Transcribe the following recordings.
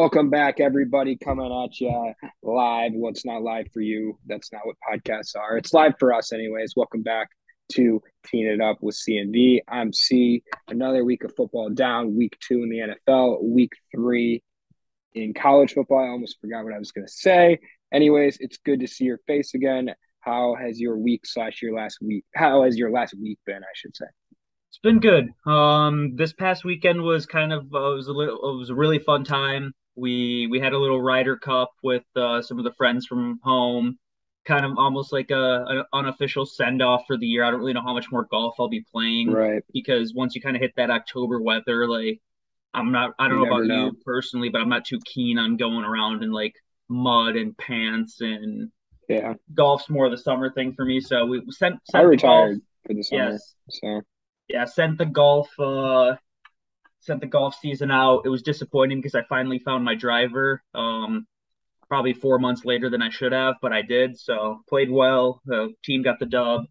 Welcome back, everybody, coming at you live. Well, it's not live for you. That's not what podcasts are. It's live for us, anyways. Welcome back to Teeing It Up with C and D. I'm C. Another week of football down. Week two in the NFL. Week three in college football. I almost forgot what I was going to say. Anyways, it's good to see your face again. How has your week slash your last week? How has your last week been? I should say. It's been good. Um, this past weekend was kind of uh, it was a little it was a really fun time we we had a little Ryder Cup with uh, some of the friends from home, kind of almost like a an unofficial send off for the year. I don't really know how much more golf I'll be playing, right? Because once you kind of hit that October weather, like I'm not I don't you know about know. you personally, but I'm not too keen on going around in like mud and pants and yeah. Golf's more of the summer thing for me. So we sent, sent I retired golf, for the summer. Yes. So yeah, sent the golf uh sent the golf season out. It was disappointing because I finally found my driver. Um, probably four months later than I should have, but I did. So played well. The team got the dub.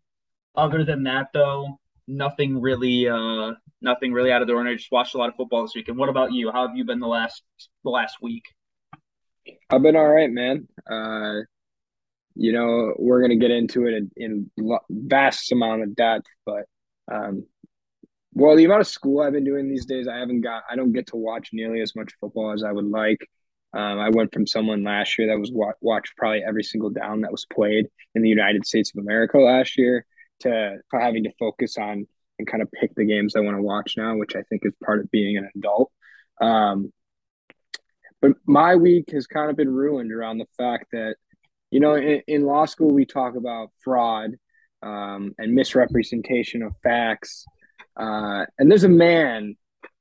Other than that, though, nothing really, uh, nothing really out of the ordinary. Just watched a lot of football this week. And what about you? How have you been the last the last week? I've been all right, man. Uh, you know, we're gonna get into it in, in vast amount of depth, but um, well, the amount of school I've been doing these days, I haven't got. I don't get to watch nearly as much football as I would like. Um, I went from someone last year that was wa- watched probably every single down that was played in the United States of America last year to having to focus on and kind of pick the games I want to watch now, which I think is part of being an adult. Um, but my week has kind of been ruined around the fact that, you know, in, in law school we talk about fraud um, and misrepresentation of facts uh, and there's a man.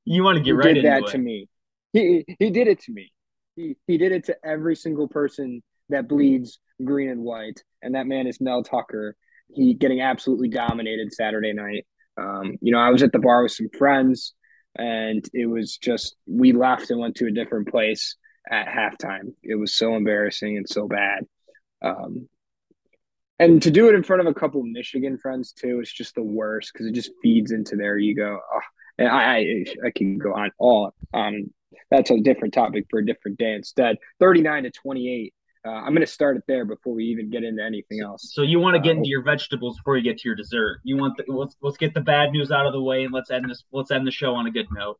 You want to get right did that it. to me. He he did it to me. He he did it to every single person that bleeds green and white, and that man is Mel Tucker. He getting absolutely dominated Saturday night. Um, you know, I was at the bar with some friends, and it was just we left and went to a different place at halftime. It was so embarrassing and so bad. Um, and to do it in front of a couple Michigan friends too, it's just the worst because it just feeds into their ego. Oh, and I, I, I can go on all um that's a different topic for a different day. Instead, thirty nine to twenty eight. Uh, I'm going to start it there before we even get into anything else. So you want to get uh, into your vegetables before you get to your dessert. You want the, let's let's get the bad news out of the way and let's end this. Let's end the show on a good note.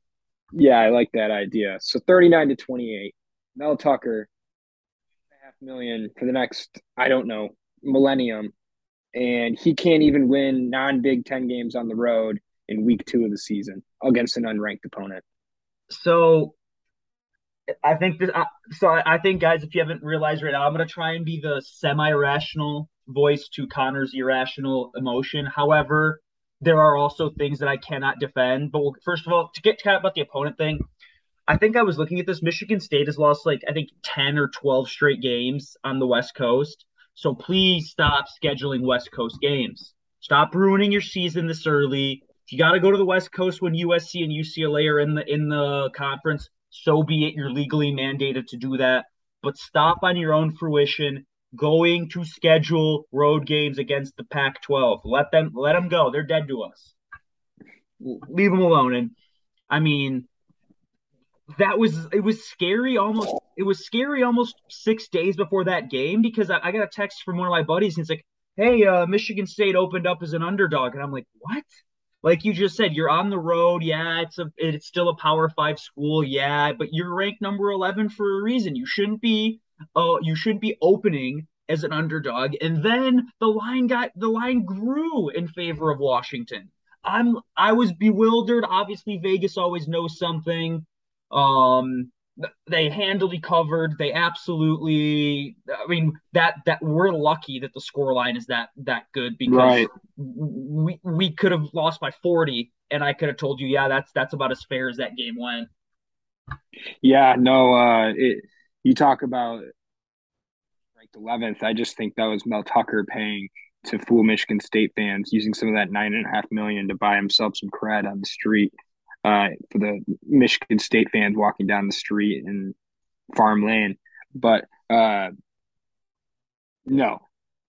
Yeah, I like that idea. So 39 to 28. Mel Tucker, half million for the next I don't know millennium, and he can't even win non Big Ten games on the road in week two of the season against an unranked opponent. So I think this. Uh, so I think, guys, if you haven't realized right now, I'm going to try and be the semi-rational voice to Connor's irrational emotion. However, there are also things that I cannot defend. But first of all, to get to about the opponent thing, I think I was looking at this. Michigan State has lost like I think ten or twelve straight games on the West Coast. So please stop scheduling West Coast games. Stop ruining your season this early. If you got to go to the West Coast when USC and UCLA are in the in the conference, so be it. You're legally mandated to do that. But stop on your own fruition going to schedule road games against the Pac-12. Let them let them go. They're dead to us. Leave them alone. And I mean, that was it was scary almost it was scary almost six days before that game because I, I got a text from one of my buddies and it's like hey uh, michigan state opened up as an underdog. And i'm like what? Like you just said you're on the road. Yeah it's a it's still a power five school. Yeah but you're ranked number 11 for a reason. You shouldn't be uh you shouldn't be opening as an underdog. And then the line got the line grew in favor of washington. I'm i was bewildered. Obviously vegas always knows something um, they handily covered. They absolutely. I mean that that we're lucky that the score line is that that good because right. we we could have lost by forty, and I could have told you, yeah, that's that's about as fair as that game went. Yeah, no. Uh, it, you talk about ranked eleventh. I just think that was Mel Tucker paying to fool Michigan State fans, using some of that nine and a half million to buy himself some cred on the street uh, for the Michigan State fans walking down the street in Farm Lane. But uh, no,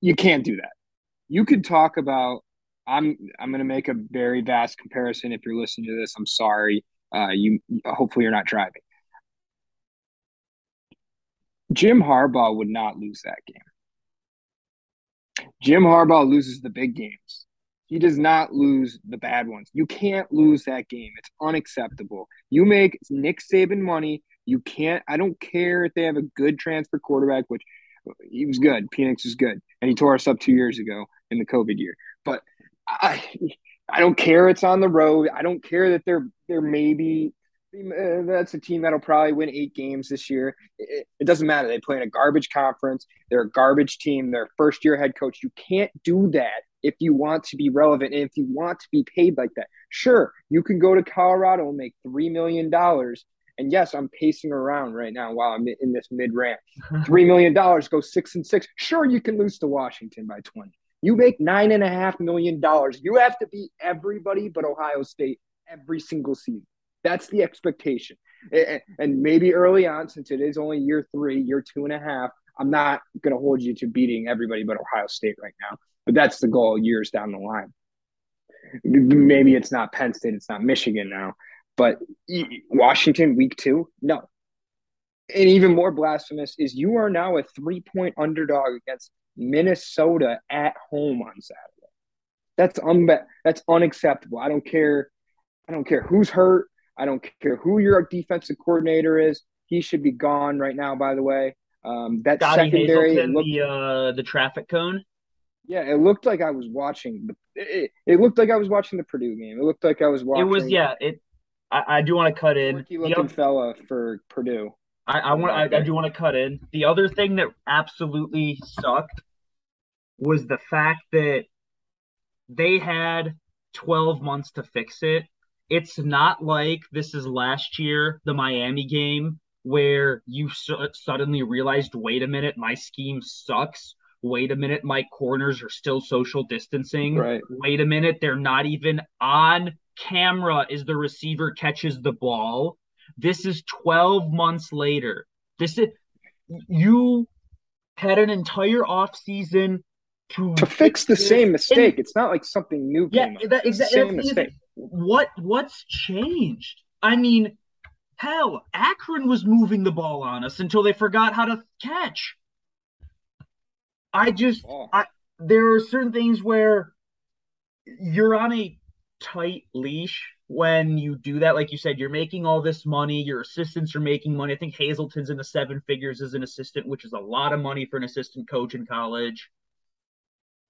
you can't do that. You could talk about. I'm I'm going to make a very vast comparison. If you're listening to this, I'm sorry. Uh, you hopefully you're not driving. Jim Harbaugh would not lose that game. Jim Harbaugh loses the big games. He does not lose the bad ones. You can't lose that game. It's unacceptable. You make Nick Saban money. You can't. I don't care if they have a good transfer quarterback, which he was good. Penix was good, and he tore us up two years ago in the COVID year. But I, I don't care. It's on the road. I don't care that they're they're maybe Uh, that's a team that'll probably win eight games this year. It, it, doesn't matter. They play in a garbage conference. They're a garbage team. They're first year head coach. You can't do that if you want to be relevant and if you want to be paid like that. Sure, you can go to Colorado and make $3 million. And yes, I'm pacing around right now while I'm in this mid rant. $3 million, go six and six. Sure, you can lose to Washington by 20. You make nine and a half million dollars. You have to beat everybody but Ohio State every single season. That's the expectation. And maybe early on, since it is only year three, year two and a half, I'm not going to hold you to beating everybody but Ohio State right now. But that's the goal years down the line. Maybe it's not Penn State, it's not Michigan now, but Washington week two, no. And even more blasphemous is you are now a three point underdog against Minnesota at home on Saturday. That's un- that's unacceptable. I don't care. I don't care who's hurt. I don't care who your defensive coordinator is. He should be gone right now. By the way, um, that Scotty secondary looked, the uh, the traffic cone. Yeah, it looked like I was watching the. It, it, looked like I was watching the Purdue game. It looked like I was watching. It was yeah. It. I, I do want to cut in. Rookie looking yep. fella for Purdue. I, I want. I, I do want to cut in. The other thing that absolutely sucked was the fact that they had 12 months to fix it it's not like this is last year, the Miami game, where you suddenly realized, wait a minute, my scheme sucks. Wait a minute, my corners are still social distancing. Right. Wait a minute, they're not even on camera as the receiver catches the ball. This is 12 months later. This is you had an entire offseason to, to fix the same mistake. And, it's not like something new. Yeah, that, exactly. Same mistake what what's changed? I mean, hell, Akron was moving the ball on us until they forgot how to catch. I just oh. I there are certain things where you're on a tight leash when you do that. Like you said, you're making all this money, your assistants are making money. I think Hazelton's in the seven figures as an assistant, which is a lot of money for an assistant coach in college.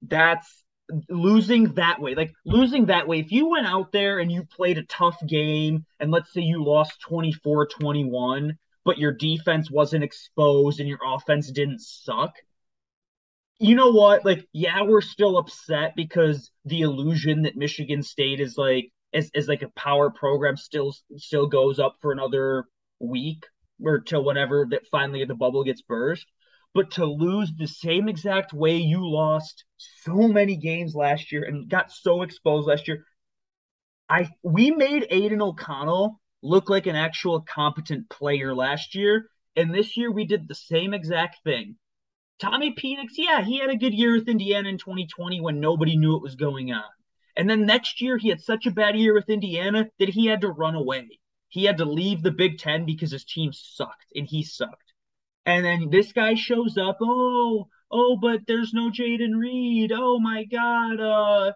That's losing that way, like losing that way, if you went out there and you played a tough game and let's say you lost 24 21, but your defense wasn't exposed and your offense didn't suck, you know what? Like, yeah, we're still upset because the illusion that Michigan State is like is, is like a power program still still goes up for another week or till whenever that finally the bubble gets burst but to lose the same exact way you lost so many games last year and got so exposed last year. I we made Aidan O'Connell look like an actual competent player last year, and this year we did the same exact thing. Tommy Penix, yeah, he had a good year with Indiana in 2020 when nobody knew what was going on. And then next year he had such a bad year with Indiana that he had to run away. He had to leave the Big Ten because his team sucked and he sucked. And then this guy shows up. Oh, oh, but there's no Jayden Reed. Oh my God. Uh,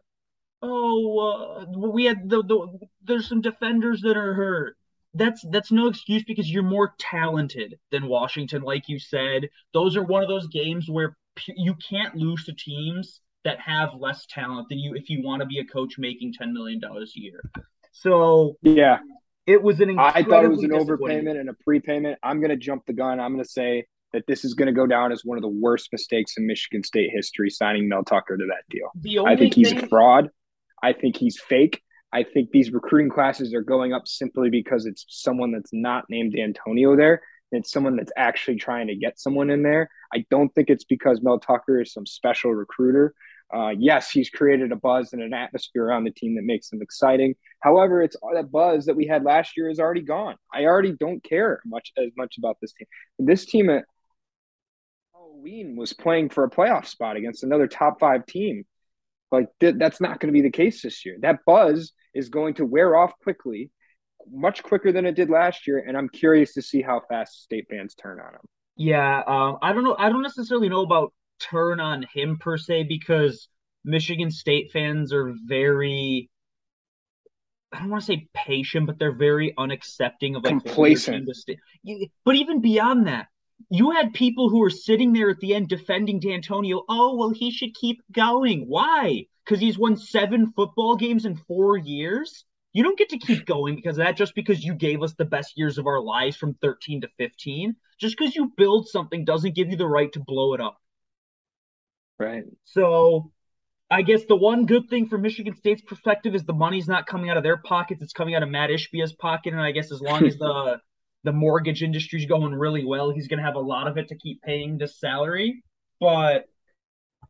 oh, uh, we had the, the there's some defenders that are hurt. That's that's no excuse because you're more talented than Washington, like you said. Those are one of those games where you can't lose to teams that have less talent than you if you want to be a coach making ten million dollars a year. So yeah, it was an I thought it was an overpayment and a prepayment. I'm going to jump the gun. I'm going to say that this is going to go down as one of the worst mistakes in Michigan State history signing Mel Tucker to that deal. I think he's thing... a fraud. I think he's fake. I think these recruiting classes are going up simply because it's someone that's not named Antonio there. It's someone that's actually trying to get someone in there. I don't think it's because Mel Tucker is some special recruiter. Uh, yes, he's created a buzz and an atmosphere around the team that makes them exciting. However, it's all that buzz that we had last year is already gone. I already don't care much as much about this team. This team at Halloween was playing for a playoff spot against another top five team. Like th- that's not going to be the case this year. That buzz is going to wear off quickly, much quicker than it did last year, and I'm curious to see how fast state fans turn on him. Yeah, um, I don't know. I don't necessarily know about turn on him per se because Michigan State fans are very, I don't want to say patient, but they're very unaccepting of like Complacent. but even beyond that, you had people who were sitting there at the end defending D'Antonio. Oh, well, he should keep going. Why? Because he's won seven football games in four years. You don't get to keep going because of that just because you gave us the best years of our lives from 13 to 15. Just because you build something doesn't give you the right to blow it up. Right. So I guess the one good thing from Michigan State's perspective is the money's not coming out of their pockets; it's coming out of Mat Ishbia's pocket. And I guess as long as the the mortgage industry's going really well, he's going to have a lot of it to keep paying this salary. But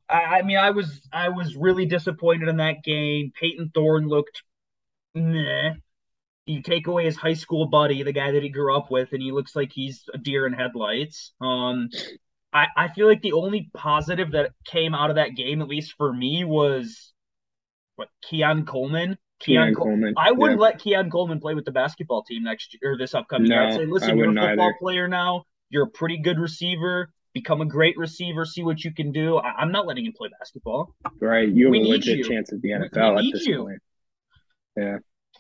I, I mean, I was I was really disappointed in that game. Payton Thorne looked meh. You take away his high school buddy, the guy that he grew up with, and he looks like he's a deer in headlights. Um, I, I feel like the only positive that came out of that game, at least for me, was what Keon Coleman. Keon, Keon Col- Coleman. I wouldn't Yeah. let Keon Coleman play with the basketball team next year or this upcoming year. I'd No, say, I listen, you're a football either. player now. You're a pretty good receiver. Become a great receiver. See what you can do. I, I'm not letting him play basketball. Right. You have We a legit you. chance at the We, we NFL at this you. point. Yeah.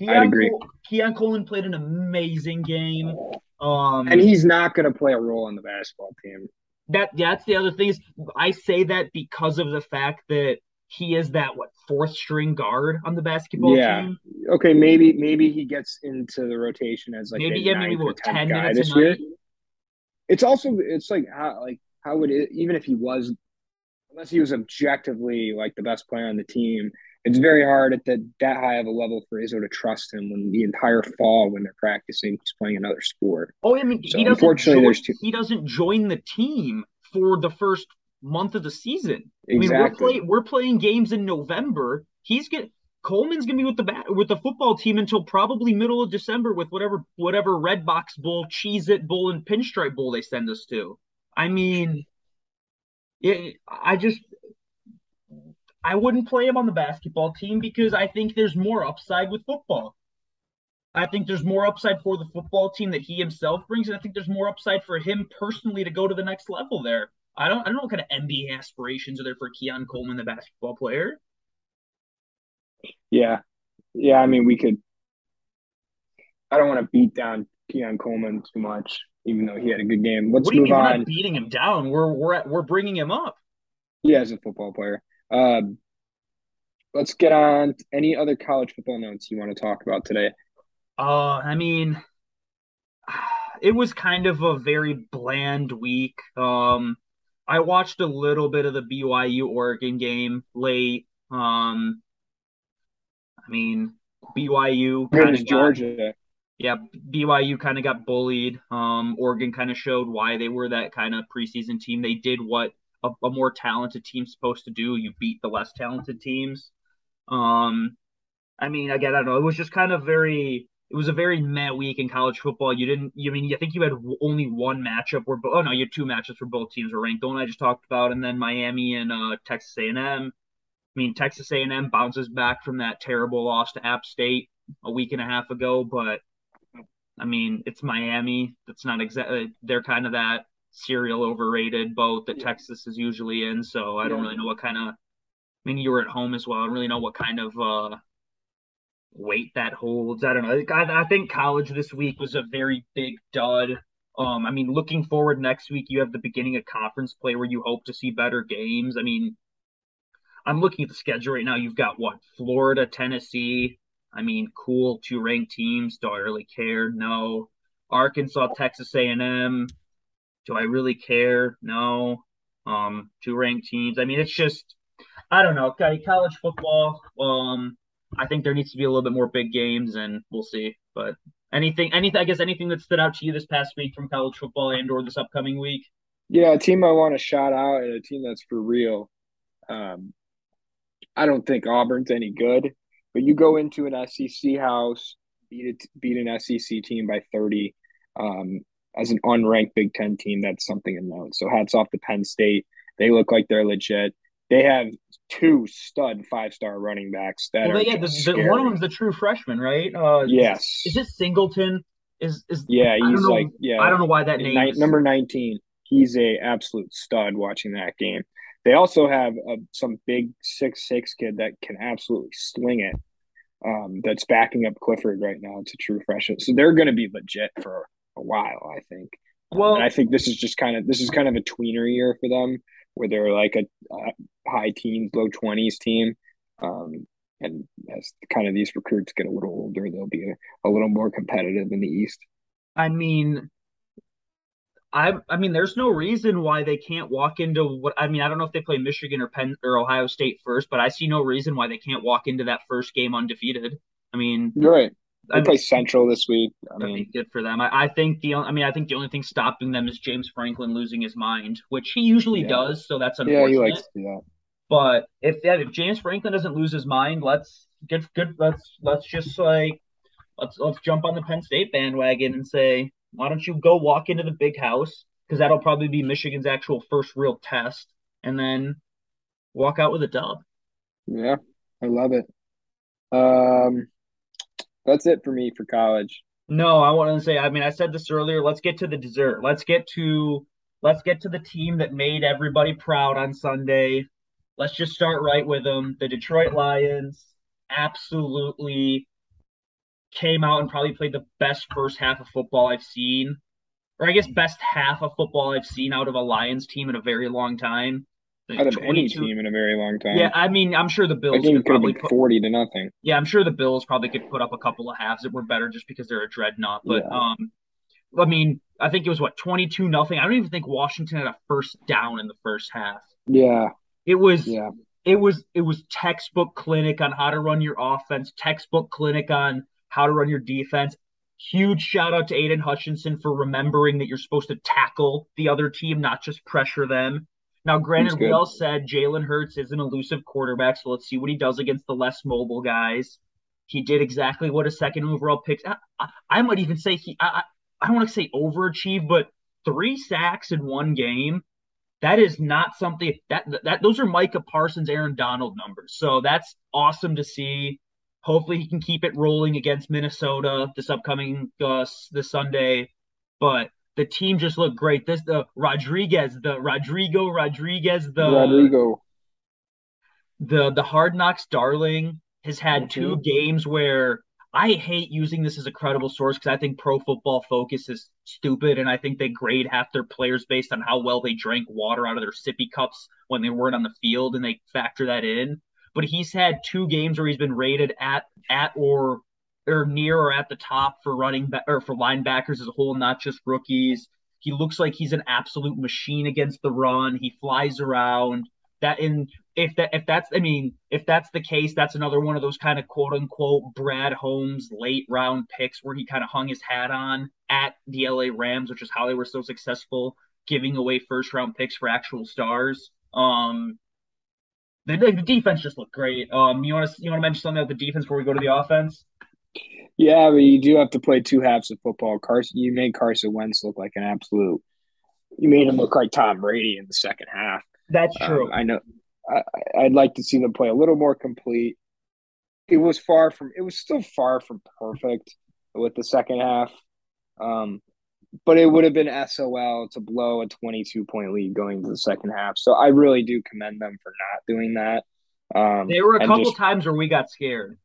I'd agree. Col- Keon Coleman played an amazing game. Um, And he's not going to play a role on the basketball team. That that's the other thing is I say that because of the fact that he is that what fourth string guard on the basketball Yeah. team. Okay, maybe maybe he gets into the rotation as like maybe yeah, maybe what ten guy minutes this a year. night. It's also it's like how like how would it even if he was unless he was objectively like the best player on the team, it's very hard at that that high of a level for Izzo to trust him when the entire fall when they're practicing he's playing another sport. Oh, I mean So he doesn't unfortunately, join, there's two he doesn't join the team for the first month of the season. I mean we're exactly. playing we're playing games in November. He's get Coleman's gonna be with the bat with the football team until probably middle of December with whatever whatever Redbox Bowl, Cheez It Bowl, and Pinstripe Bowl they send us to. I mean, it, I just I wouldn't play him on the basketball team because I think there's more upside with football. I think there's more upside for the football team that he himself brings, and I think there's more upside for him personally to go to the next level there. I don't I don't know what kind of NBA aspirations are there for Keon Coleman, the basketball player. Yeah. Yeah, I mean we could I don't want to beat down Keon Coleman too much, even though he had a good game. Let's What do you move mean we're on. not beating him down? We're we're at, we're bringing him up. Yeah, as a football player. Um, let's get on any other college football notes you want to talk about today. Uh, I mean, it was kind of a very bland week. Um, I watched a little bit of the BYU Oregon game late. Um, I mean, BYU kind of Georgia. yeah, BYU kind of got bullied. Um, Oregon kind of showed why they were that kind of preseason team. They did what a, a more talented team's supposed to do. You beat the less talented teams. Um, I mean, again, I don't know. It was just kind of very. It was a very meh week in college football. You didn't. You I mean, I think you had only one matchup where. Oh no, you had two matchups where both teams were ranked. The one I just talked about, and then Miami and uh, Texas A&M. I mean, Texas A&M bounces back from that terrible loss to App State a week and a half ago, but I mean, it's Miami. That's not exactly. They're kind of that serial overrated boat that Yeah. Texas is usually in. So I don't really know what kind of. I mean, you were at home as well. I don't really know what kind of uh, weight that holds. I don't know. I, I think college this week was a very big dud. Um, I mean, looking forward next week, you have the beginning of conference play where you hope to see better games. I mean, I'm looking at the schedule right now. You've got what? Florida, Tennessee. I mean, cool, two ranked teams. Do I really care? No. Arkansas, Texas A&M. Do I really care? No. Um, two ranked teams. I mean, it's just I don't know. College football. Um, I think there needs to be a little bit more big games, and we'll see. But anything, anything, I guess anything that stood out to you this past week from college football and or this upcoming week. Yeah, a team I want to shout out and a team that's for real. Um, I don't think Auburn's any good, but you go into an SEC house, beat it, beat an SEC team by 30 um, as an unranked Big Ten team. That's something note. So hats off to Penn State. They look like they're legit. They have two stud five star running backs that Well, are yeah, the, the, one of them's the true freshman, right? Uh, Yes. Is it Singleton? Is is Yeah, he's know. like yeah, I don't know why that name. ni- number 19. he's a absolute stud watching that game. They also have a, some big six six kid that can absolutely sling it. Um, that's backing up Clifford right now. It's a true freshman, so they're going to be legit for a while, I think. Um, well, I think this is just kind of this is kind of a tweener year for them, where they're like a, a high teens, low twenties team. Um, and as kind of these recruits get a little older, they'll be a, a little more competitive in the East. I mean, I I mean, there's no reason why they can't walk into what I mean. I don't know if they play Michigan or Penn or Ohio State first, but I see no reason why they can't walk into that first game undefeated. I mean, you're right. They I play Central this week. I mean, good for them. I, I, think the I mean I think the only thing stopping them is James Franklin losing his mind, which he usually yeah. does. So that's unfortunate. Yeah, he likes to do that. But if yeah, if James Franklin doesn't lose his mind, let's get good. Let's let's just like let's let's jump on the Penn State bandwagon and say why don't you go walk into the big house? Because that'll probably be Michigan's actual first real test, and then walk out with a dub. Yeah, I love it. Um, that's it for me for college. No, I want to say. I mean, I said this earlier. Let's get to the dessert. Let's get to let's get to the team that made everybody proud on Sunday. Let's just start right with them. The Detroit Lions absolutely came out and probably played the best first half of football I've seen, or I guess best half of football I've seen out of a Lions team in a very long time. Out of any team in a very long time. Yeah, I mean, I'm sure the Bills could probably put, forty to nothing. Yeah, I'm sure the Bills probably could put up a couple of halves that were better just because they're a dreadnought. But yeah. um, I mean, I think it was what twenty two nothing. I don't even think Washington had a first down in the first half. Yeah, it was. Yeah, it was. It was textbook clinic on how to run your offense. Textbook clinic on how to run your defense. Huge shout out to Aidan Hutchinson for remembering that you're supposed to tackle the other team, not just pressure them. Now, granted, we all said Jalen Hurts is an elusive quarterback, so let's see what he does against the less mobile guys. He did exactly what a second overall pick. I, I, I might even say he. I, I don't want to say overachieved, but three sacks in one game. That is not something that that those are Micah Parsons, Aaron Donald numbers. So that's awesome to see. Hopefully, he can keep it rolling against Minnesota this upcoming uh, this Sunday. But the team just looked great. This the Rodriguez, the Rodrigo Rodriguez, the Rodrigo, the the Hard Knocks darling has had mm-hmm. two games where I hate using this as a credible source because I think Pro Football Focus is stupid, and I think they grade half their players based on how well they drank water out of their sippy cups when they weren't on the field, and they factor that in but he's had two games where he's been rated at at or or near or at the top for running back or for linebackers as a whole, not just rookies. He looks like he's an absolute machine against the run. He flies around. That in if that if that's I mean if that's the case, that's another one of those kind of quote unquote Brad Holmes late round picks where he kind of hung his hat on at the LA Rams, which is how they were so successful giving away first round picks for actual stars. Um, the, the defense just looked great. Um, you want to you want to mention something about the defense before we go to the offense? Yeah, but you do have to play two halves of football. Carson, you made Carson Wentz look like an absolute. You made him look like Tom Brady in the second half. That's um, true. Um, I know. I, I'd like to see them play a little more complete. It was far from. It was still far from perfect with the second half. Um, but it would have been SOL to blow a 22 point lead going to the second half. So I really do commend them for not doing that. Um, there were a couple just, times where we got scared.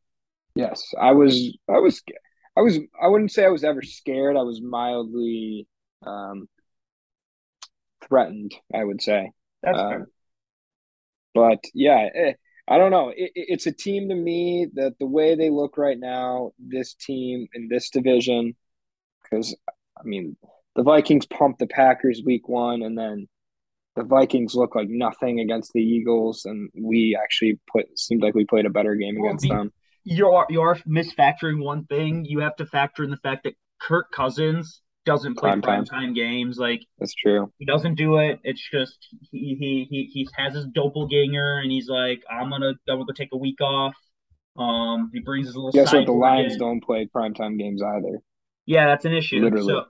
Yes, I was. I was. I was. I wouldn't say I was ever scared. I was mildly um, threatened. I would say. That's um, fair. But yeah, eh, I don't know. It, it's a team to me that the way they look right now, this team in this division, because I mean, the Vikings pumped the Packers week one, and then the Vikings look like nothing against the Eagles, and we actually put seemed like we played a better game well, against the, them. You're you're misfactoring one thing. You have to factor in the fact that Kirk Cousins doesn't play prime, prime time. time. games. Like that's true. He doesn't do it. It's just he he he he has his doppelganger, and he's like, I'm gonna I'm gonna take a week off. Um, he brings his little. Guess what? The Lions in. don't play primetime games either. Yeah, that's an issue. Literally. So,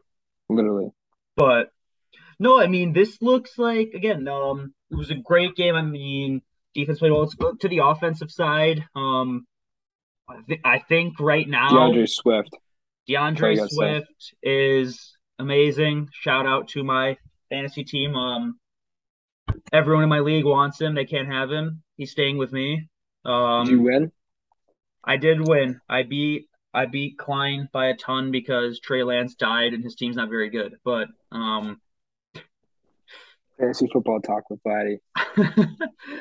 Literally. But no, I mean this looks like again, um, it was a great game. I mean, defense played well. Let's go to the offensive side. Um, I, th- I think right now D'Andre Swift. D'Andre Swift is amazing. Shout out to my fantasy team. Um, everyone in my league wants him. They can't have him. He's staying with me. Um, Did you win? I did win. I beat I beat Klein by a ton because Trey Lance died and his team's not very good. But um, fantasy football talk with Vladdy.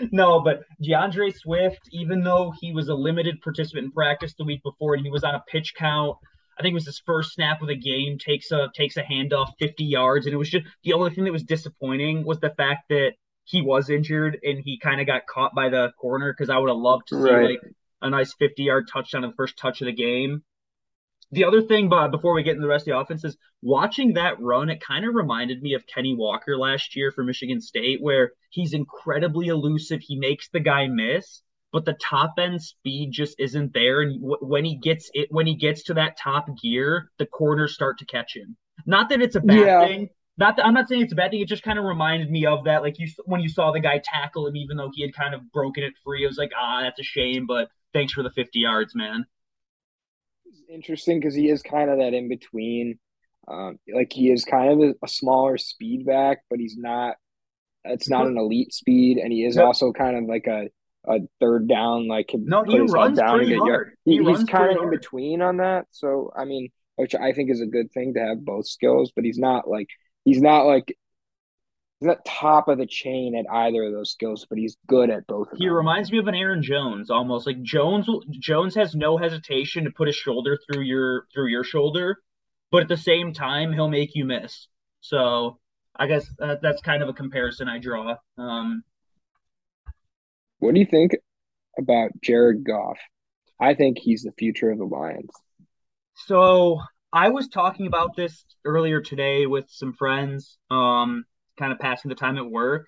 no, but D'Andre Swift, even though he was a limited participant in practice the week before and he was on a pitch count, I think it was his first snap of the game, takes a takes a handoff 50 yards, and it was just the only thing that was disappointing was the fact that he was injured and he kind of got caught by the corner because I would have loved to see right. like a nice 50 yard touchdown on the first touch of the game. The other thing, but before we get into the rest of the offense, is watching that run. It kind of reminded me of Kenny Walker last year for Michigan State, where he's incredibly elusive. He makes the guy miss, but the top end speed just isn't there. And w- when he gets it, when he gets to that top gear, the corners start to catch him. Not that it's a bad yeah. thing. Not that I'm not saying it's a bad thing. It just kind of reminded me of that. Like you, when you saw the guy tackle him, even though he had kind of broken it free, it was like, ah, that's a shame. But thanks for the 50 yards, man. Interesting because he is kind of that in between. Um, like he is kind of a, a, smaller speed back, but he's not. It's not an elite speed, and he is also kind of like a a third down, like no, he runs down pretty hard. He, he he's kind of in between on that. So I mean, which I think is a good thing to have both skills, but he's not like he's not like he's not top of the chain at either of those skills, but he's good at both. he them. reminds me of an Aaron Jones almost. Like Jones, Jones has no hesitation to put his shoulder through your through your shoulder, but at the same time, he'll make you miss. So I guess that, that's kind of a comparison I draw. Um, what do you think about Jared Goff? I think he's the future of the Lions. So I was talking about this earlier today with some friends. Um, kind of passing the time at work.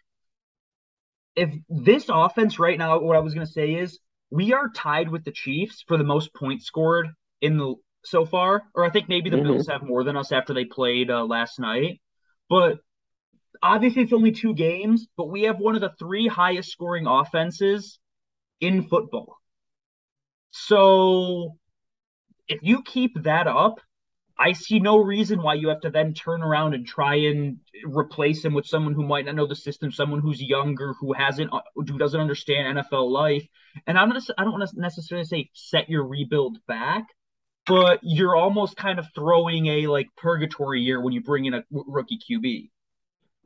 If this offense right now, what I was going to say is we are tied with the Chiefs for the most points scored in the so far, or I think maybe the mm-hmm. Bills have more than us after they played uh, last night. But obviously, it's only two games, but we have one of the three highest scoring offenses in football. So if you keep that up, I see no reason why you have to then turn around and try and replace him with someone who might not know the system, someone who's younger, who hasn't, who doesn't understand NFL life. And I'm not, I don't want to necessarily say set your rebuild back, but you're almost kind of throwing a like purgatory year when you bring in a rookie QB.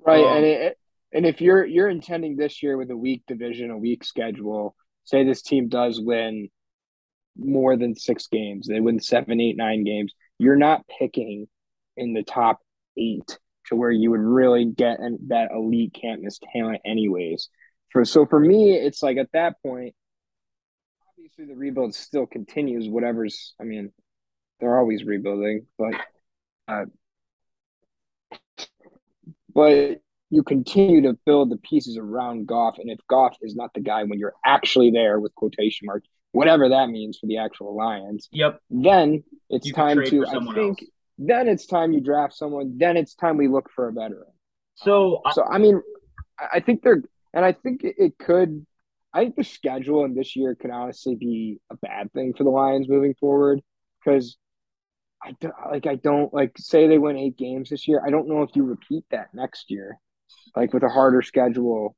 Right, um, and it, and if you're you're intending this year with a weak division, a weak schedule, say this team does win more than six games, they win seven, eight, nine games you're not picking in the top eight to where you would really get an, that elite can't miss talent anyways. For so for me, it's like at that point, obviously the rebuild still continues. Whatever's, I mean, they're always rebuilding, but uh, but you continue to build the pieces around Goff, and if Goff is not the guy when you're actually there with quotation marks, whatever that means for the actual Lions. Yep. Then it's you time to I think else. then it's time you draft someone. Then it's time we look for a veteran. So so I mean, I think they're and I think it could. I think the schedule in this year could honestly be a bad thing for the Lions moving forward because I don't, like I don't like say they win eight games this year. I don't know if you repeat that next year, like with a harder schedule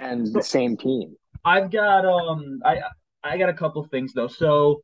and so, the same team. I've got um I I got a couple things though. So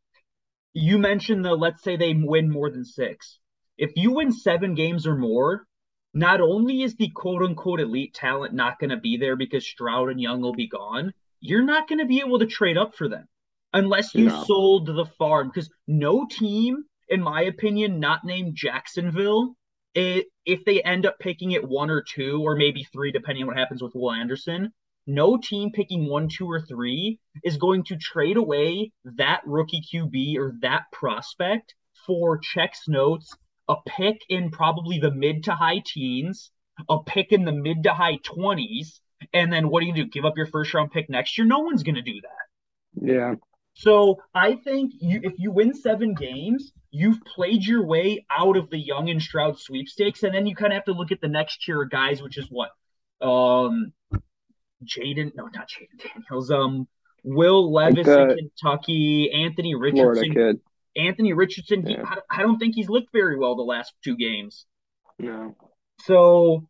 you mentioned the let's say they win more than six. If you win seven games or more, not only is the quote unquote elite talent not going to be there because Stroud and Young will be gone, you're not going to be able to trade up for them unless you no. sold the farm. Because no team, in my opinion, not named Jacksonville, it, if they end up picking it one or two or maybe three, depending on what happens with Will Anderson, no team picking one, two, or three is going to trade away that rookie QB or that prospect for checks notes, a pick in probably the mid to high teens, a pick in the mid to high 20s, and then what do you do? Give up your first round pick next year? No one's going to do that. Yeah. So I think you, if you win seven games, you've played your way out of the Young and Stroud sweepstakes, and then you kind of have to look at the next tier of guys, which is what um, Jayden, no, not Jaden Daniels. Um, Will Levis like in Kentucky, Anthony Richardson. Anthony Richardson, he, I, don't think he's looked very well the last two games. No. So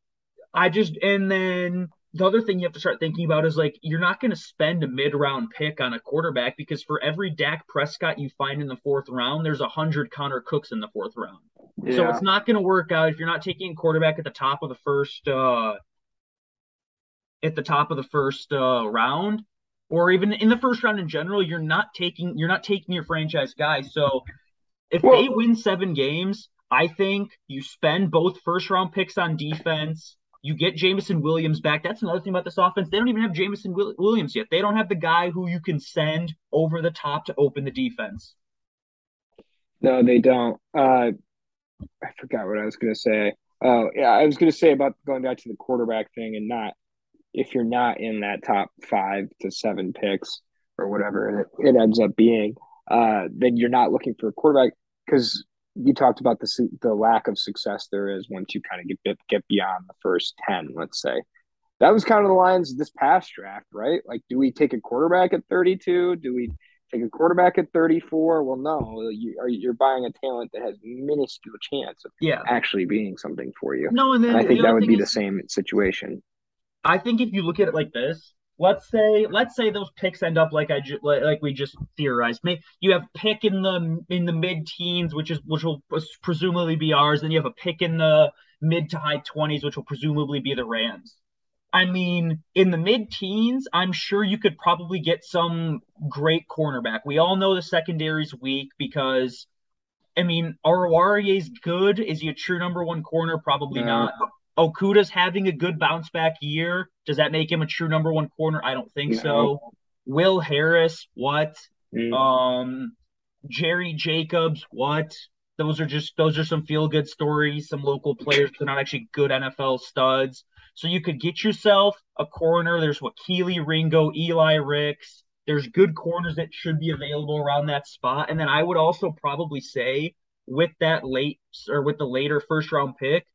I just and then the other thing you have to start thinking about is like you're not going to spend a mid-round pick on a quarterback because for every Dak Prescott you find in the fourth round, there's a hundred Connor Cooks in the fourth round. Yeah. So it's not going to work out if you're not taking a quarterback at the top of the first uh, at the top of the first uh, round or even in the first round in general. You're not taking you're not taking your franchise guy. So if well, they win seven games, I think you spend both first round picks on defense you get Jameson Williams back. That's another thing about this offense. They don't even have Jameson Williams yet. They don't have the guy who you can send over the top to open the defense. No, they don't. Uh, I forgot what I was going to say. Oh, yeah, I was going to say about going back to the quarterback thing and not if you're not in that top five to seven picks or whatever it, it ends up being, uh, then you're not looking for a quarterback because you talked about the the lack of success there is once you kind of get get beyond the first ten. Let's say that was kind of the lines this past draft, right? Like, do we take a quarterback at thirty two? Do we take a quarterback at thirty four? Well, no. You are you're buying a talent that has minuscule chance of yeah. actually being something for you. No, and, then, and I think that would be is, the same situation. I think if you look at it like this, let's say let's say those picks end up like I ju- like we just theorized. Maybe you have pick in the in the mid teens, which is which will presumably be ours. Then you have a pick in the mid to high twenties, which will presumably be the Rams. I mean, in the mid teens, I'm sure you could probably get some great cornerback. We all know the secondary's weak because, I mean, is good. Is he a true number one corner? Probably not. Okudah's having a good bounce back year. Does that make him a true number one corner? I don't think no. so. Will Harris, what? Mm. Um, Jerry Jacobs, what? Those are just those are some feel good stories. Some local players, they're not actually good NFL studs. So you could get yourself a corner. There's what Kelee Ringo, Eli Ricks. There's good corners that should be available around that spot. And then I would also probably say with that late or with the later first round pick,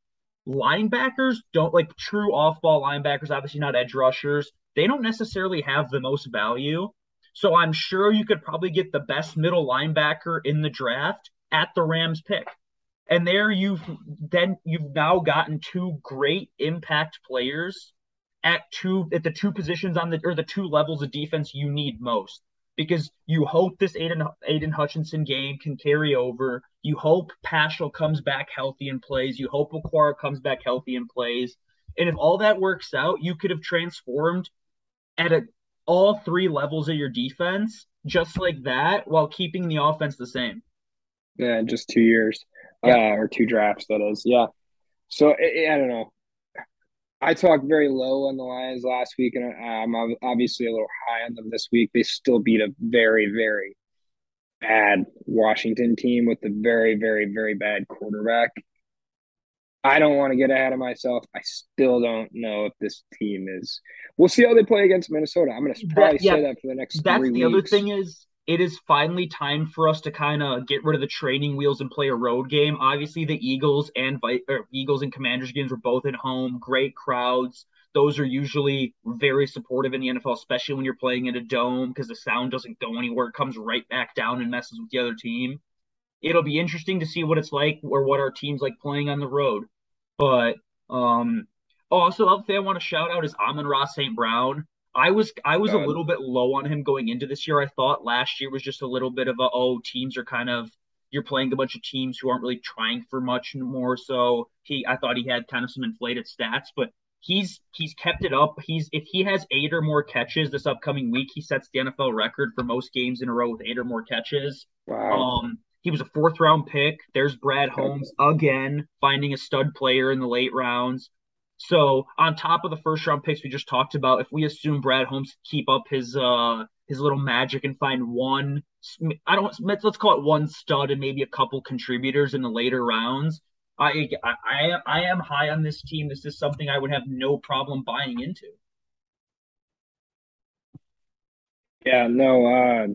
linebackers don't like true off ball linebackers, obviously not edge rushers. They don't necessarily have the most value. So I'm sure you could probably get the best middle linebacker in the draft at the Rams pick. And there you've then you've now gotten two great impact players at two at the two positions on the or the two levels of defense you need most because you hope this Aiden Aidan Hutchinson game can carry over. You hope Paschal comes back healthy and plays. You hope Okwara comes back healthy and plays. And if all that works out, you could have transformed at a, all three levels of your defense just like that while keeping the offense the same. Yeah, just two years yeah. uh, or two drafts, that is. Yeah. So I, I don't know. I talked very low on the Lions last week, and um, I'm obviously a little high on them this week. They still beat a very, very bad Washington team with a very, very, very bad quarterback. I don't want to get ahead of myself. I still don't know if this team is. We'll see how they play against Minnesota. I'm going to probably that, yeah, say that for the next. That's the weeks. other thing is it is finally time for us to kind of get rid of the training wheels and play a road game. Obviously, the Eagles and Eagles and Commanders games were both at home, great crowds. Those are usually very supportive in the NFL, especially when you're playing in a dome because the sound doesn't go anywhere; it comes right back down and messes with the other team. It'll be interesting to see what it's like or what our team's like playing on the road. But um, also, other thing I want to shout out is Amon-Ra St. Brown. I was I was God. a little bit low on him going into this year. I thought last year was just a little bit of a oh teams are kind of you're playing a bunch of teams who aren't really trying for much more. So he I thought he had kind of some inflated stats, but he's he's kept it up. He's if he has eight or more catches this upcoming week, he sets the NFL record for most games in a row with eight or more catches. Wow. Um he was a fourth round pick. There's Brad Holmes again, finding a stud player in the late rounds. So on top of the first round picks we just talked about, if we assume Brad Holmes keep up his uh his little magic and find one, I don't let's call it one stud and maybe a couple contributors in the later rounds. I I I, am high on this team. This is something I would have no problem buying into. Yeah, no, uh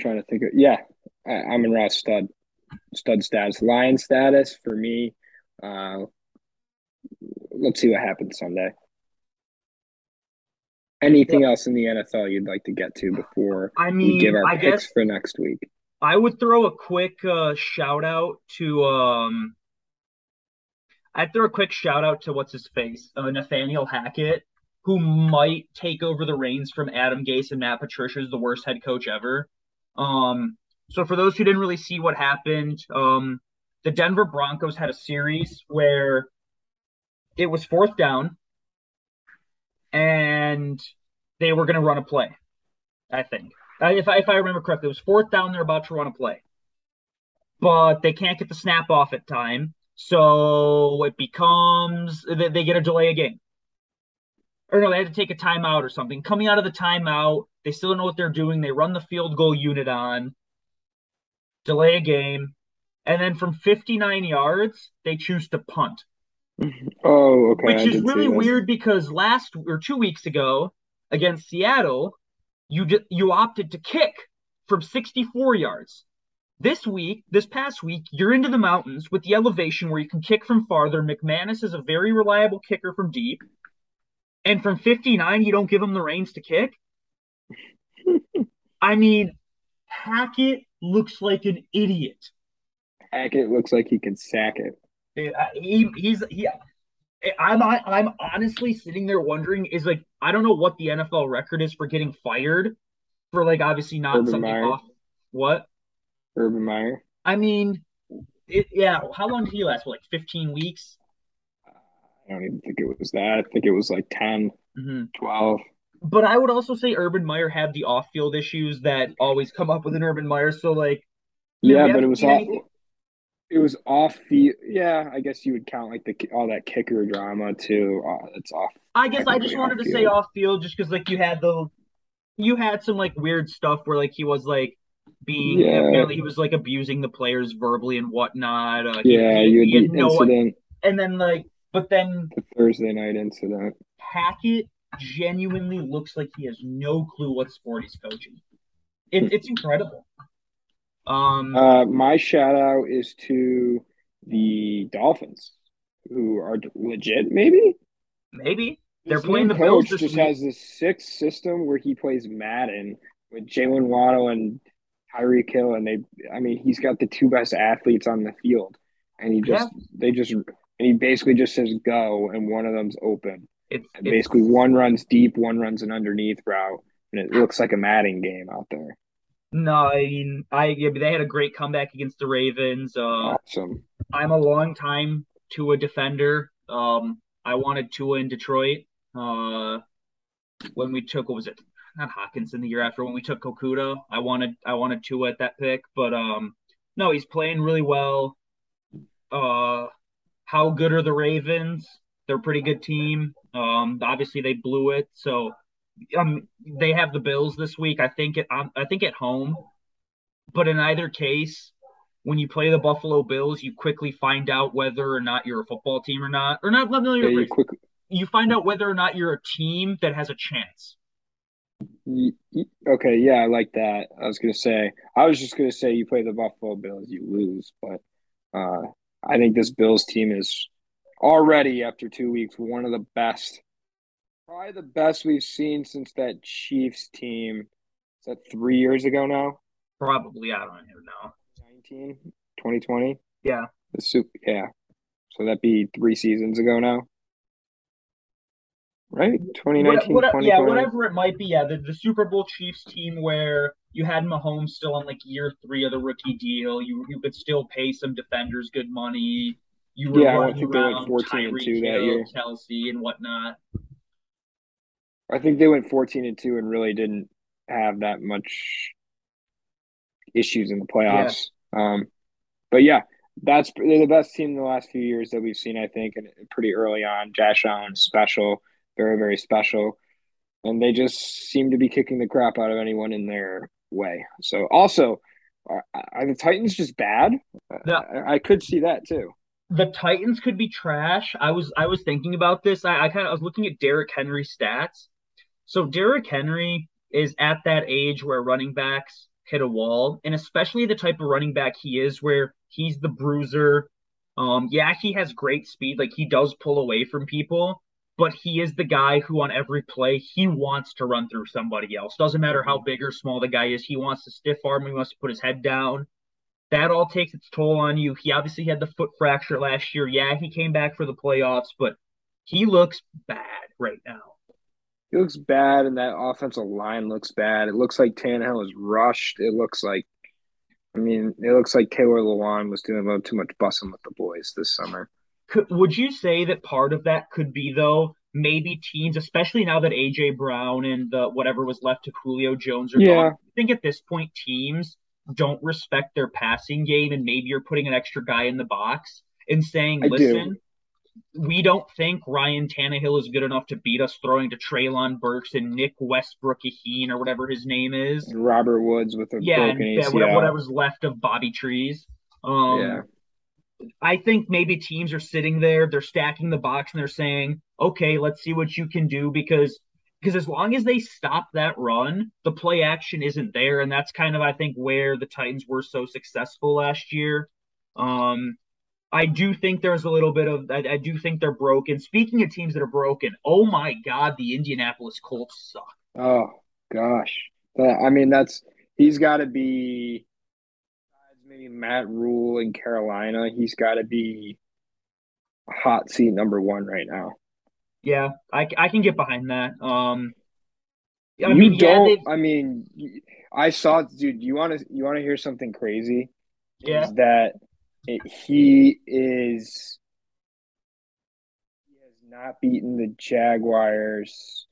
trying to think of yeah, I, am in raw stud stud status. Lion status for me. Uh let's see what happens Sunday. Anything yeah. else in the NFL you'd like to get to before I mean, we give our I picks for next week? I would throw a quick uh, shout out to um, I'd throw a quick shout out to what's his face, uh, Nathaniel Hackett, who might take over the reins from Adam Gase and Matt Patricia as the worst head coach ever. Um, so for those who didn't really see what happened, um, the Denver Broncos had a series where it was fourth down and they were going to run a play. I think, if I, if I remember correctly, it was fourth down. They're about to run a play, but they can't get the snap off at time, so it becomes they get a delay a game. Or no, they had to take a timeout or something. Coming out of the timeout, they still don't know what they're doing. They run the field goal unit on, delay a game, and then from 59 yards, they choose to punt. Oh, okay. Which is really weird because last or two weeks ago against Seattle, you you opted to kick from 64 yards. This week, this past week, you're into the mountains with the elevation where you can kick from farther. McManus is a very reliable kicker from deep. And from 59, you don't give him the reins to kick. I mean, Hackett looks like an idiot. Hackett looks like he can sack it. He, he's he. I'm I'm honestly sitting there wondering is like I don't know what the NFL record is for getting fired for like obviously not Urban something Meyer. off. What? Urban Meyer. I mean, it, yeah. How long did he last? For like 15 weeks. I don't even think it was that. I think it was like 10, mm-hmm. 12. But I would also say Urban Meyer had the off-field issues that always come up with an Urban Meyer. So like, yeah, but it was all it was off the Yeah, I guess you would count like the all that kicker drama too. Uh, it's off. I guess I just wanted to say off field just because like you had the you had some like weird stuff where like he was like being yeah. apparently he was like abusing the players verbally and whatnot. Uh, yeah, he, you had, had the no incident. And then like, but then the Thursday night incident. Hackett genuinely looks like he has no clue what sport he's coaching. It, it's incredible. Um, uh, my shout out is to the Dolphins, who are legit. Maybe, maybe they're playing the coach. Just week. has this sixth system where he plays Madden with Jalen Waddle and Tyreek Hill, and they. I mean, he's got the two best athletes on the field, and he just yeah. they just and he basically just says go, and one of them's open. It's, it's basically one runs deep, one runs an underneath route, and it looks like a Madden game out there. No, I mean, I yeah, they had a great comeback against the Ravens. Uh, awesome. I'm a long time Tua defender. Um, I wanted Tua in Detroit. Uh, when we took what was it? Not Hockenson the year after when we took Okudah. I wanted I wanted Tua at that pick, but um, no, he's playing really well. Uh, how good are the Ravens? They're a pretty good team. Um, obviously they blew it, so um, they have the Bills this week. I think it. Um, I think at home, but in either case, when you play the Buffalo Bills, you quickly find out whether or not you're a football team or not, or not. yeah, you, quick... you find out whether or not you're a team that has a chance. Okay, yeah, I like that. I was gonna say, I was just gonna say, you play the Buffalo Bills, you lose, but uh, I think this Bills team is already after two weeks one of the best Probably the best we've seen since that Chiefs team. Is that three years ago now? Probably. I don't even know. 19, 2020? Yeah. The super, yeah. So that'd be three seasons ago now. Right? 2019, what, what, Yeah, whatever it might be. Yeah, the, the Super Bowl Chiefs team where you had Mahomes still on like year three of the rookie deal. You you could still pay some defenders good money. You were yeah, running around 14 and 2 that year. Kelce and whatnot. I think they went 14 and 2 and really didn't have that much issues in the playoffs. Yeah. Um, but yeah, that's they're the best team in the last few years that we've seen, I think, and pretty early on. Josh Allen special, very, very special. And they just seem to be kicking the crap out of anyone in their way. So also, are, are the Titans just bad? Yeah. I, I could see that too the Titans could be trash. I was I was thinking about this. I, I kind of I was looking at Derrick Henry stats, so Derrick Henry is at that age where running backs hit a wall, and especially the type of running back he is, where he's the bruiser. Um, yeah, he has great speed, like he does pull away from people, but he is the guy who on every play he wants to run through somebody else. Doesn't matter how big or small the guy is, he wants to stiff arm, he wants to put his head down. that all takes its toll on you. He obviously had the foot fracture last year. Yeah, he came back for the playoffs, but he looks bad right now. He looks bad, and that offensive line looks bad. It looks like Tannehill is rushed. It looks like, I mean, it looks like Taylor Lewan was doing a little too much bussing with the boys this summer. Could, would you say that part of that could be though maybe teams, especially now that AJ Brown and the whatever was left of Julio Jones are yeah. gone? I think at this point teams don't respect their passing game, and maybe you're putting an extra guy in the box and saying, I "Listen, do we don't think Ryan Tannehill is good enough to beat us throwing to Treylon Burks and Nick Westbrook Aheen or whatever his name is. Robert Woods with a yeah, broken yeah, ACL. whatever's left of Bobby Trees. Um, yeah. I think maybe teams are sitting there, they're stacking the box and they're saying, "Okay, let's see what you can do," because because as long as they stop that run, the play action isn't there, and that's kind of I think where the Titans were so successful last year. Um, I do think there's a little bit of I, I, do think they're broken. Speaking of teams that are broken, oh my god, the Indianapolis Colts suck. Oh gosh, I mean that's he's got to be maybe Matt Rhule in Carolina. He's got to be hot seat number one right now. Yeah, I, I can get behind that. Um, I you mean, don't. Yeah, I mean, I saw, dude. You want to you want to hear something crazy? Yeah. Is that it, he is he has not beaten the Jaguars,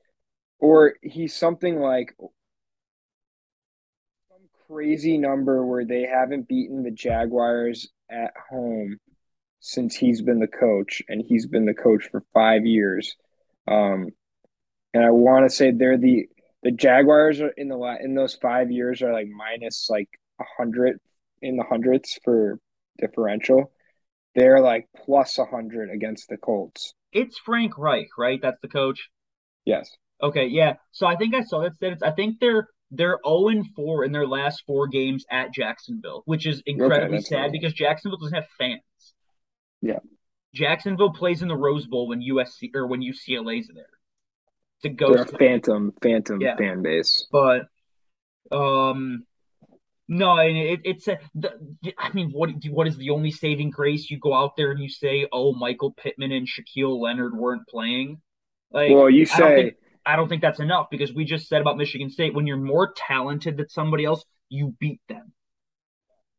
or he's something like some crazy number where they haven't beaten the Jaguars at home since he's been the coach, and he's been the coach for five years. Um, and I want to say they're the the Jaguars are in the in those five years are like minus like a hundred in the hundreds for differential. They're like plus 100 against the Colts. It's Frank Reich, right? That's the coach. Yes. Okay, yeah. So I think I saw that sentence. I think they're they're 0 4 in their last four games at Jacksonville, which is incredibly okay, sad because Jacksonville doesn't have fans. Yeah. Jacksonville plays in the Rose Bowl when USC or when UCLA's there. It's a ghost. They're a phantom, phantom yeah. fan base. But um no, and it, it's a. The, I mean, what what is the only saving grace? You go out there and you say, "Oh, Michael Pittman and Shaquille Leonard weren't playing." Like, well, you say. I don't, think, I don't think that's enough because we just said about Michigan State when you're more talented than somebody else, you beat them.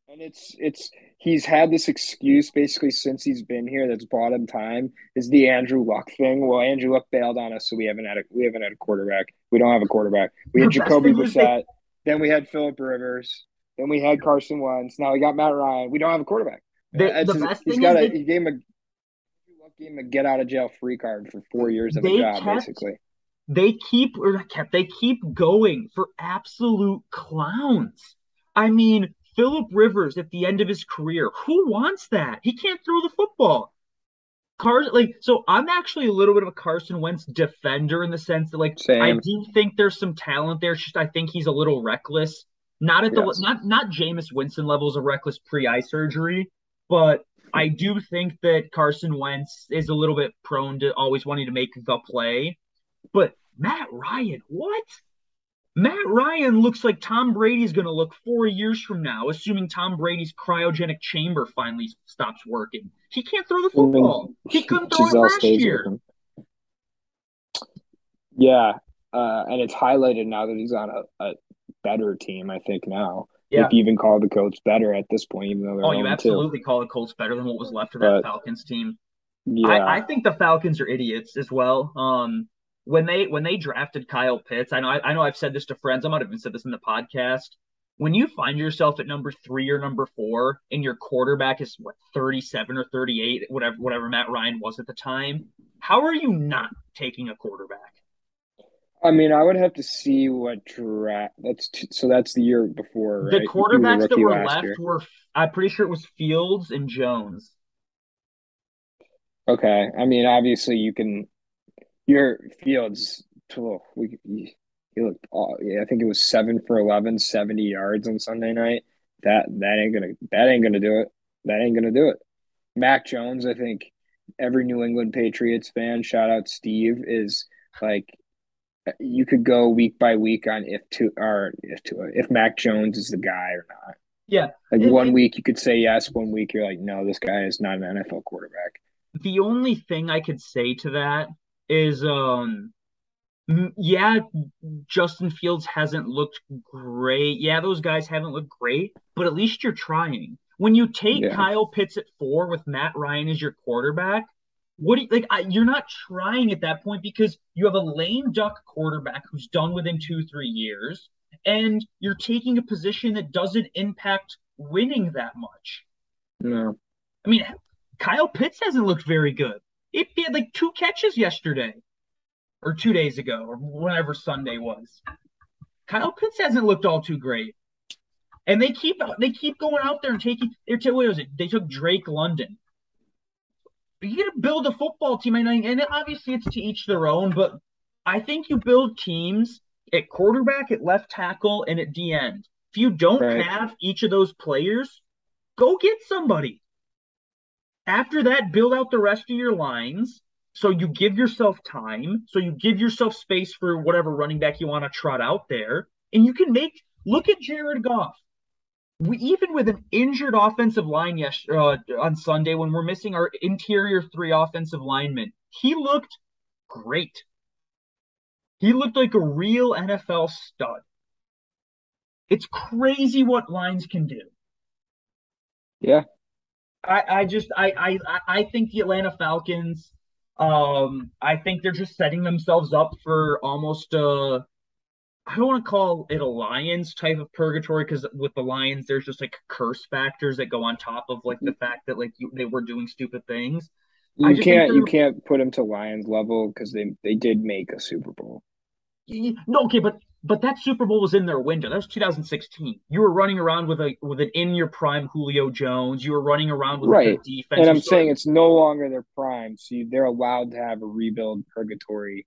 And it's it's he's had this excuse basically since he's been here that's bought him time is the Andrew Luck thing. Well, Andrew Luck bailed on us, so we haven't had a we haven't had a quarterback. We don't have a quarterback. We had Jacoby Brissett. Then we had Philip Rivers. Then we had Carson Wentz. Now we got Matt Ryan. We don't have a quarterback. The, uh, the best he's thing got is a, he gave him a gave him a get out of jail free card for four years of a job, kept, basically. They keep or kept they keep going for absolute clowns. I mean, Philip Rivers at the end of his career, who wants that? He can't throw the football. Carson, like, so I'm actually a little bit of a Carson Wentz defender in the sense that, like, Same. I do think there's some talent there. It's just I think he's a little reckless. Not at the yes. not not Jameis Winston levels of reckless pre-eye surgery, but I do think that Carson Wentz is a little bit prone to always wanting to make the play. But Matt Ryan, what? Matt Ryan looks like Tom Brady's going to look four years from now, assuming Tom Brady's cryogenic chamber finally stops working. He can't throw the football. He couldn't throw Gisele it last year. Yeah, uh, and it's highlighted now that he's on a, a better team, I think now. Yeah. If you even call the Colts better at this point, even though they're oh, you absolutely two. call the Colts better than what was left of that but, Falcons team. Yeah, I, I, think the Falcons are idiots as well. Um, when they when they drafted Kyle Pitts, I know I, I know I've said this to friends. I might have even said this in the podcast. When you find yourself at number three or number four, and your quarterback is what thirty seven or thirty eight, whatever whatever Matt Ryan was at the time, how are you not taking a quarterback? I mean, I would have to see what draft. That's t- so. That's the year before. Right? The quarterbacks that were left year. were. I'm pretty sure it was Fields and Jones. Okay, I mean, obviously, you can. Your Fields. Oh, we. He looked. Oh, yeah, I think it was seven for 11, 70 yards on Sunday night. That that ain't gonna. That ain't gonna do it. That ain't gonna do it. Mac Jones. I think every New England Patriots fan, shout out Steve, is like you could go week by week on if to or if to if Mac Jones is the guy or not. Yeah. Like And- one and week you could say yes, one week you're like, no, this guy is not an NFL quarterback. the only thing I could say to that is, um, yeah, Justin Fields hasn't looked great. Yeah, those guys haven't looked great, but at least you're trying. When you take Yeah. Kyle Pitts at four with Matt Ryan as your quarterback, what do you like? I, you're not trying at that point because you have a lame duck quarterback who's done within two, three years, and you're taking a position that doesn't impact winning that much. No. I mean, Kyle Pitts hasn't looked very good. He had like two catches yesterday or two days ago or whenever Sunday was. Kyle Pitts hasn't looked all too great. And they keep they keep going out there and taking they're t- what was it? They took Drake London. You gotta build a football team, and, and obviously it's to each their own, but I think you build teams at quarterback, at left tackle, and at D end. If you don't Right. have each of those players, go get somebody. After that, build out the rest of your lines. So you give yourself time. So you give yourself space for whatever running back you want to trot out there. And you can make look at Jared Goff. We even with an injured offensive line yes uh, on Sunday when we're missing our interior three offensive linemen, he looked great. He looked like a real NFL stud. It's crazy what lines can do. Yeah. I, I just I, I I think the Atlanta Falcons um I think they're just setting themselves up for almost uh I don't want to call it a Lions type of purgatory because with the Lions there's just like curse factors that go on top of like the mm-hmm. fact that like you, they were doing stupid things. You can't you can't put them to Lions level because they they did make a Super Bowl. No, okay, but but that Super Bowl was in their window. That was 2016. You were running around with a with an in your prime Julio Jones. You were running around with a Right. good defense. And I'm saying it's no longer their prime, so you- they're allowed to have a rebuild purgatory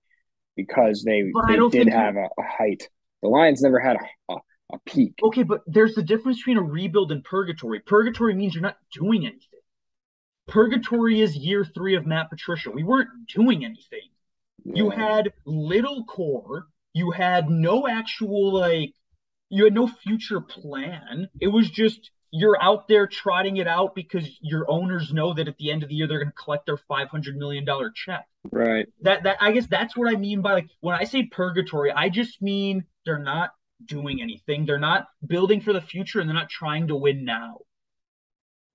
because they But they did you- have a, a height. The Lions never had a, a, a peak. Okay, but there's the difference between a rebuild and purgatory. Purgatory means you're not doing anything. Purgatory is year three of Matt Patricia. We weren't doing anything. You had little core. You had no actual like. You had no future plan. It was just you're out there trotting it out because your owners know that at the end of the year they're going to collect their five hundred million dollar check. right. That that I guess that's what I mean by like when I say purgatory, I just mean they're not doing anything. They're not building for the future and they're not trying to win now.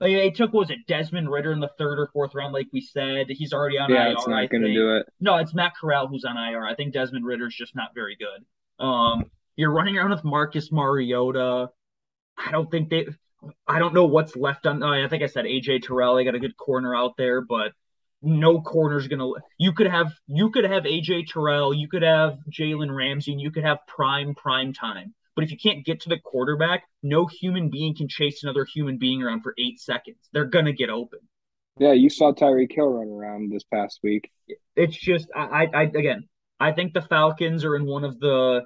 Like they took what was it Desmond Ridder in the third or fourth round, like we said. He's already on Yeah, IR. it's not going to do it. No, it's Matt Corral who's on IR. I think Desmond Ridder's just not very good. Um, you're running around with Marcus Mariota. I don't think they. I don't know what's left on. I think I said AJ Terrell. They got a good corner out there, but no corner's gonna. You could have you could have AJ Terrell. You could have Jalen Ramsey. And you could have prime prime time. But if you can't get to the quarterback, no human being can chase another human being around for eight seconds. They're gonna get open. Yeah, you saw Tyreek Hill run around this past week. it's just I, I, I again I think the Falcons are in one of the,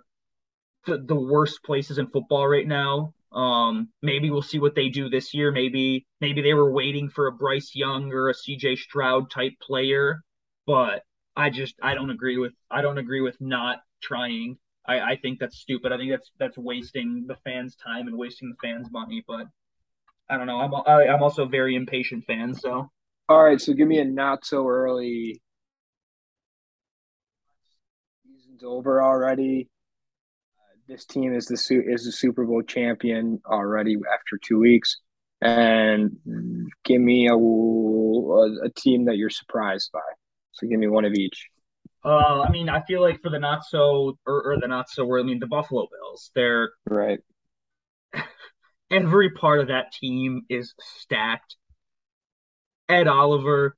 the the worst places in football right now. Um, maybe we'll see what they do this year. Maybe maybe they were waiting for a Bryce Young or a CJ Stroud type player, but I just I don't agree with I don't agree with not trying. I, I think that's stupid. I think that's that's wasting the fans' time and wasting the fans' money. But I don't know. I'm I, I'm also a very impatient fan, so All right, so give me a not so early. Season's over already. This team is the su- is the Super Bowl champion already after two weeks, and give me a a, a team that you're surprised by. So give me one of each. Uh, I mean, I feel like for the not so or, or the not so, I mean, the Buffalo Bills. They're Right. every part of that team is stacked. Ed Oliver,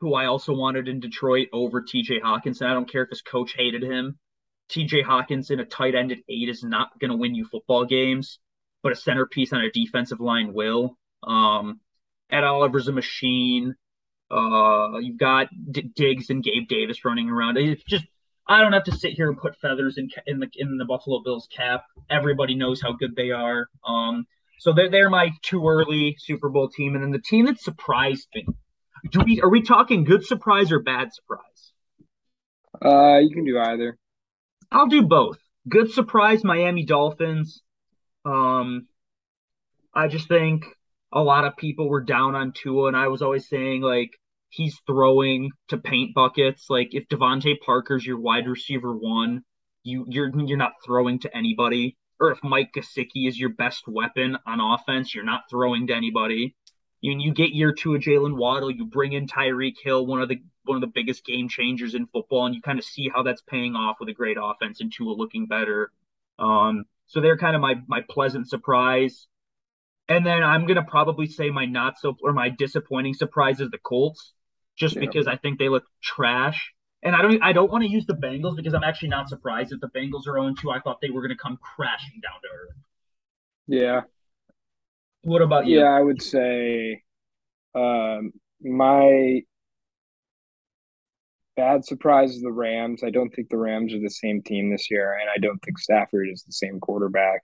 who I also wanted in Detroit over TJ Hockenson. I don't care if his coach hated him. TJ Hockenson, a tight end at eight, is not going to win you football games, but a centerpiece on a defensive line will. Um, Ed Oliver's a machine. Uh, you've got D- Diggs and Gabe Davis running around. It's just I don't have to sit here and put feathers in in the in the Buffalo Bills cap. Everybody knows how good they are. Um, so they're they're my too early Super Bowl team, and then the team that surprised me. Do we are we talking good surprise or bad surprise? Uh, you can do either. I'll do both. Good surprise, Miami Dolphins. Um, I just think a lot of people were down on Tua, and I was always saying like he's throwing to paint buckets. Like if DeVante Parker's your wide receiver one, you you're you're not throwing to anybody. Or if Mike Gesicki is your best weapon on offense, you're not throwing to anybody. You you get year two of Jalen Waddle, you bring in Tyreek Hill, one of the one of the biggest game changers in football, and you kind of see how that's paying off with a great offense and Tua looking better. Um, so they're kind of my my pleasant surprise. And then I'm gonna probably say my not so or my disappointing surprise is the Colts, just yeah. because I think they look trash. And I don't I don't want to use the Bengals because I'm actually not surprised that the Bengals are 0 2. I thought they were gonna come crashing down to earth. Yeah. What about you? Yeah, I would say um my bad surprise is the Rams. I don't think the Rams are the same team this year, and I don't think Stafford is the same quarterback.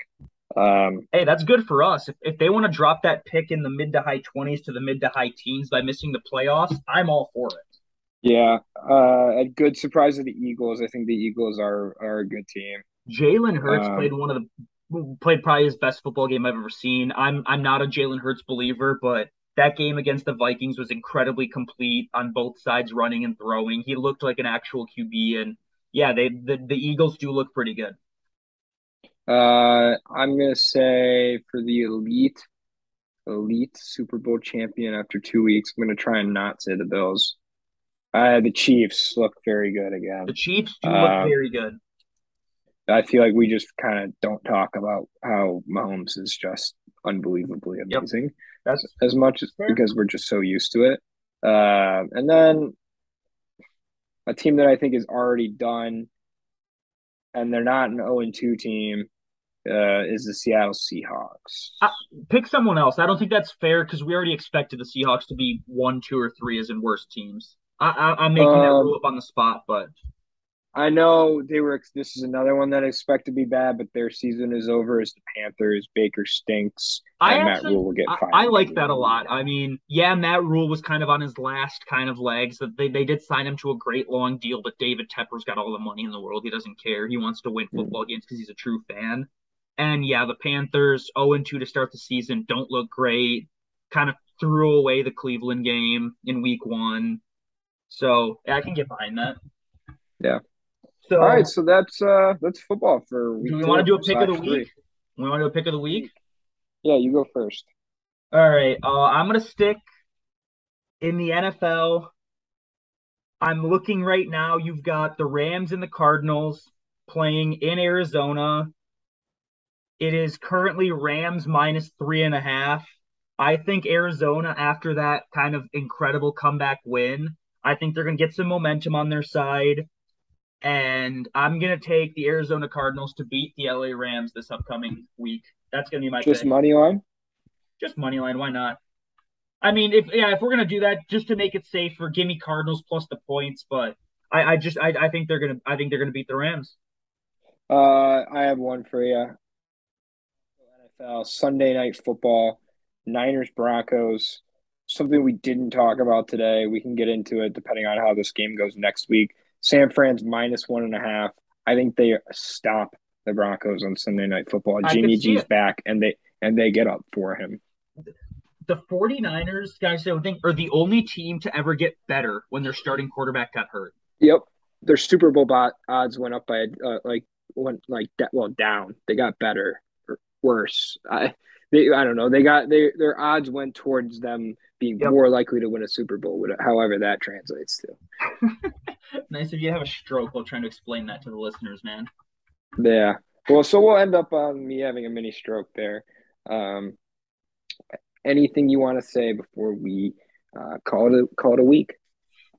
Um, hey, that's good for us. If, if they want to drop that pick in the mid to high 20s to the mid to high teens by missing the playoffs, I'm all for it. Yeah, uh, a good surprise of the Eagles. I think the Eagles are are a good team. Jalen Hurts um, played one of the played probably his best football game I've ever seen. I'm I'm not a Jalen Hurts believer, but that game against the Vikings was incredibly complete on both sides, running and throwing. He looked like an actual QB, and yeah, they the, the Eagles do look pretty good. Uh, I'm gonna say for the elite, elite Super Bowl champion after two weeks, I'm gonna try and not say the Bills. Uh, the Chiefs look very good again. The Chiefs do look um, very good. I feel like we just kind of don't talk about how Mahomes is just unbelievably amazing. That's as much as because we're just so used to it. Uh, and then a team that I think is already done, and they're not an 0 2 team, uh, is the Seattle Seahawks. Uh, pick someone else. I don't think that's fair because we already expected the Seahawks to be one, two, or three as in worst teams. I, am making um, that rule up on the spot, but I know they were. This is another one that I expect to be bad, but their season is over. As the Panthers, Baker stinks. I actually, Matt Rhule will get fired. I, I like that a lot. I mean, yeah, Matt Rhule was kind of on his last kind of legs. That they they did sign him to a great long deal, but David Tepper's got all the money in the world. He doesn't care. He wants to win hmm. football mm. games because he's a true fan. And yeah, the Panthers 0 2 to start the season don't look great. Kind of threw away the Cleveland game in week one. So yeah, I can get behind that. Yeah. So all right, so that's uh that's football for week. Do we want to do a pick of the week? Three. We want to do a pick of the week. Yeah, you go first. All right, uh, I'm gonna stick in the NFL. I'm looking right now. You've got the Rams and the Cardinals playing in Arizona. It is currently Rams minus three and a half. I think Arizona, after that kind of incredible comeback win, I think they're going to get some momentum on their side. And I'm going to take the Arizona Cardinals to beat the LA Rams this upcoming week. That's going to be my just pick. money line. Just money line. Why not? I mean, if yeah, if we're gonna do that, just to make it safer, give me Cardinals plus the points. But I, I just I, I think they're gonna I think they're gonna beat the Rams. Uh, I have one for you. NFL Sunday night football, Niners Broncos something we didn't talk about today. We can get into it depending on how this game goes next week. San Fran's minus one and a half. I think they stop the Broncos on Sunday Night Football. Jimmy G's it. back, and they and they get up for him. The 49ers, guys, I think, are the only team to ever get better when their starting quarterback got hurt. Yep, their Super Bowl bot odds went up by uh, like went like that well down. They got better or worse. I they I don't know. They got they their odds went towards them being yep. more likely to win a Super Bowl, however that translates to. nice if you have a stroke while trying to explain that to the listeners, man. Yeah. Well, so we'll end up on me having a mini stroke there. Um, anything you want to say before we uh, call it a, call it a week?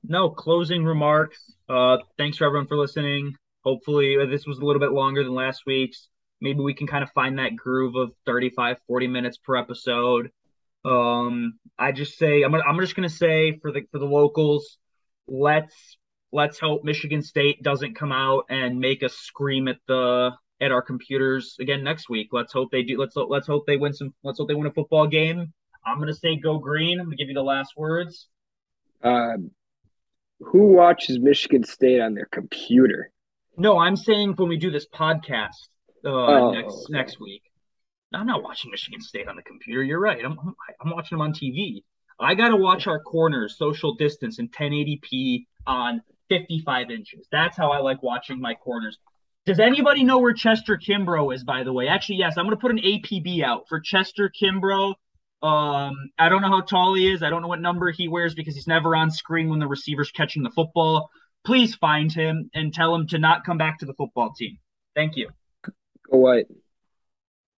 No closing remarks. Uh, thanks for everyone for listening. Hopefully, uh, this was a little bit longer than last week's. Maybe we can kind of find that groove of 35, 40 minutes per episode. Um, I just say I'm I'm just gonna say for the for the locals, let's let's hope Michigan State doesn't come out and make us scream at the at our computers again next week. Let's hope they do. Let's let's hope they win some. Let's hope they win a football game. I'm gonna say go green. I'm gonna give you the last words. Um, who watches Michigan State on their computer? No, I'm saying when we do this podcast uh, oh, next next week. I'm not watching Michigan State on the computer. You're right. I'm I'm watching them on TV. I got to watch our corners social distance and 1080p on 55 inches. That's how I like watching my corners. Does anybody know where Chester Kimbrough is, by the way? Actually, yes, I'm going to put an APB out for Chester Kimbrough. Um, I don't know how tall he is. I don't know what number he wears because he's never on screen when the receiver's catching the football. Please find him and tell him to not come back to the football team. Thank you. Go White.